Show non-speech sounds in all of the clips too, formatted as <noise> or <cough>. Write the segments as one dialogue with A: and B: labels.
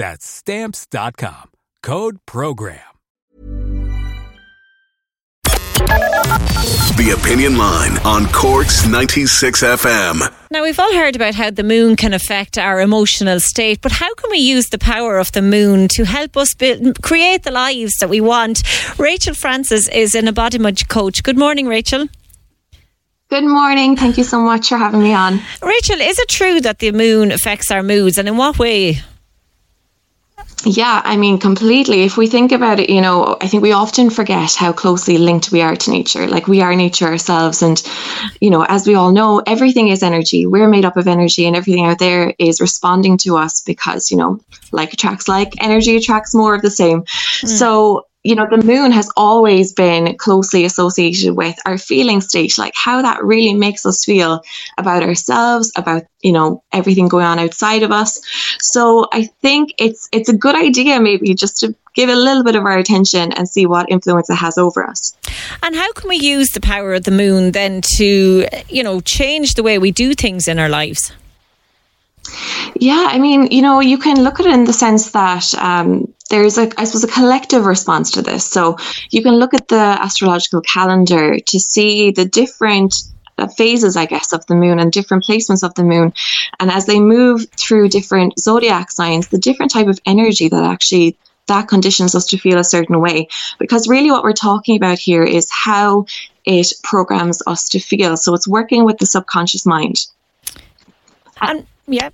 A: That's stamps.com. Code program.
B: The Opinion Line on Cork's 96 FM.
C: Now, we've all heard about how the moon can affect our emotional state, but how can we use the power of the moon to help us build, create the lives that we want? Rachel Francis is an embodiment coach. Good morning, Rachel.
D: Good morning. Thank you so much for having me on.
C: Rachel, is it true that the moon affects our moods, and in what way?
D: Yeah, I mean, completely. If we think about it, you know, I think we often forget how closely linked we are to nature. Like we are nature ourselves. And, you know, as we all know, everything is energy. We're made up of energy, and everything out there is responding to us because, you know, like attracts like, energy attracts more of the same. Mm. So, you know, the moon has always been closely associated with our feeling state, like how that really makes us feel about ourselves, about, you know, everything going on outside of us. So I think it's it's a good idea maybe just to give a little bit of our attention and see what influence it has over us.
C: And how can we use the power of the moon then to, you know, change the way we do things in our lives?
D: Yeah, I mean, you know, you can look at it in the sense that um, there's a, I suppose, a collective response to this. So you can look at the astrological calendar to see the different uh, phases, I guess, of the moon and different placements of the moon. And as they move through different zodiac signs, the different type of energy that actually that conditions us to feel a certain way. Because really, what we're talking about here is how it programs us to feel. So it's working with the subconscious mind.
C: And yeah.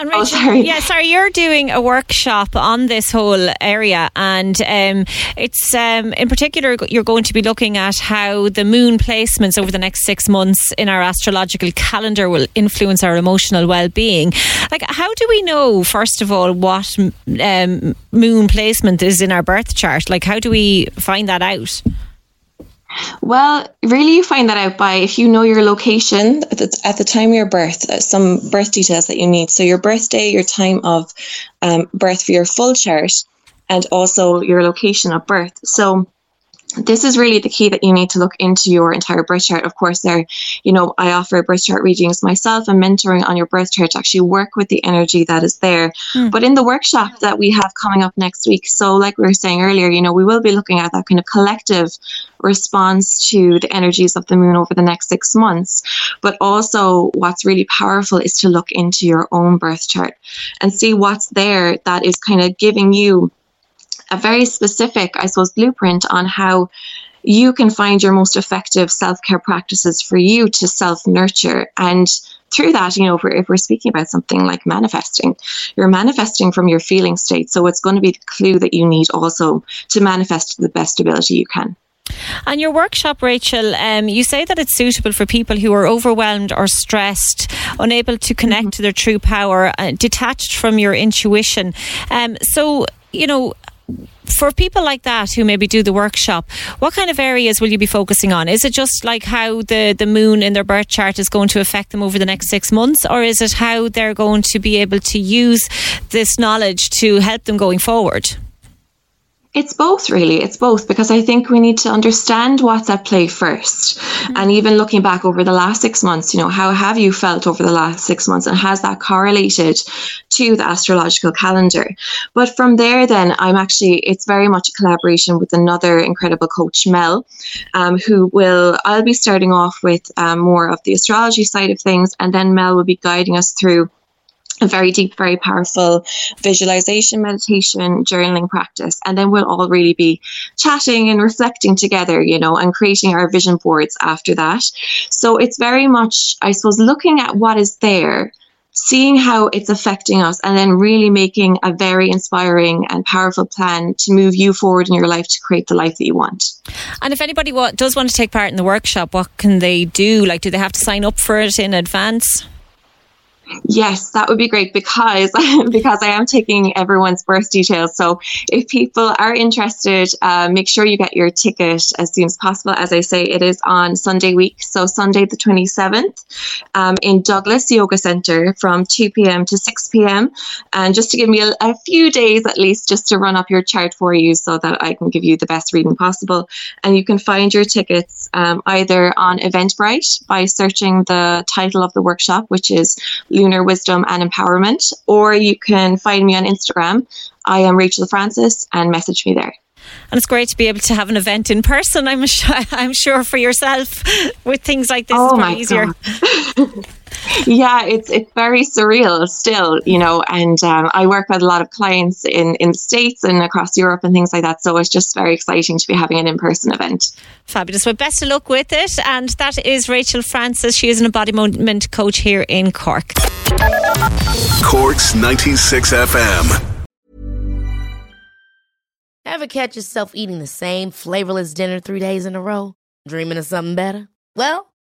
C: And Rachel, oh, sorry. Yeah, sorry. You're doing a workshop on this whole area, and um, it's um, in particular you're going to be looking at how the moon placements over the next six months in our astrological calendar will influence our emotional well-being. Like, how do we know, first of all, what um, moon placement is in our birth chart? Like, how do we find that out?
D: Well, really, you find that out by if you know your location at the, at the time of your birth, uh, some birth details that you need. So, your birthday, your time of um, birth for your full chart, and also your location of birth. So, this is really the key that you need to look into your entire birth chart. Of course, there, you know, I offer birth chart readings myself and mentoring on your birth chart to actually work with the energy that is there. Mm. But in the workshop that we have coming up next week, so like we were saying earlier, you know, we will be looking at that kind of collective response to the energies of the moon over the next six months. But also, what's really powerful is to look into your own birth chart and see what's there that is kind of giving you a very specific, I suppose, blueprint on how you can find your most effective self care practices for you to self nurture. And through that, you know, if we're, if we're speaking about something like manifesting, you're manifesting from your feeling state. So it's going to be the clue that you need also to manifest to the best ability you can.
C: And your workshop, Rachel, um, you say that it's suitable for people who are overwhelmed or stressed, unable to connect mm-hmm. to their true power, uh, detached from your intuition. Um, so, you know, for people like that who maybe do the workshop, what kind of areas will you be focusing on? Is it just like how the, the moon in their birth chart is going to affect them over the next six months, or is it how they're going to be able to use this knowledge to help them going forward?
D: It's both, really. It's both because I think we need to understand what's at play 1st mm-hmm. And even looking back over the last six months, you know, how have you felt over the last six months and has that correlated to the astrological calendar? But from there, then I'm actually, it's very much a collaboration with another incredible coach, Mel, um, who will, I'll be starting off with um, more of the astrology side of things, and then Mel will be guiding us through a very deep, very powerful visualization, meditation, journaling practice. And then we'll all really be chatting and reflecting together, you know, and creating our vision boards after that. So it's very much, I suppose, looking at what is there, seeing how it's affecting us, and then really making a very inspiring and powerful plan to move you forward in your life to create the life that you want.
C: And if anybody does want to take part in the workshop, what can they do? Like, do they have to sign up for it in advance?
D: Yes, that would be great because <laughs> because I am taking everyone's birth details. So if people are interested, uh, make sure you get your ticket as soon as possible. As I say, it is on Sunday week, so Sunday the twenty seventh, um, in Douglas Yoga Centre from two p.m. to six p.m. And just to give me a, a, few days at least, just to run up your chart for you, so that I can give you the best reading possible. And you can find your tickets um, either on Eventbrite by searching the title of the workshop, which is lunar wisdom and empowerment, or you can find me on Instagram. I am Rachel Francis and message me there.
C: And it's great to be able to have an event in person. I'm <laughs> sure, I'm sure for yourself with things like this, oh it's probably easier. <laughs>
D: yeah, it's it's very surreal still, you know. And um, I work with a lot of clients in in the states and across Europe and things like that. So it's just very exciting to be having an in person event.
C: Fabulous. Well, best of luck with it. And that is Rachel Francis. She is an embodiment coach here in Cork.
B: Cork's ninety six FM.
E: Ever catch yourself eating the same flavorless dinner three days in a row? Dreaming of something better? Well.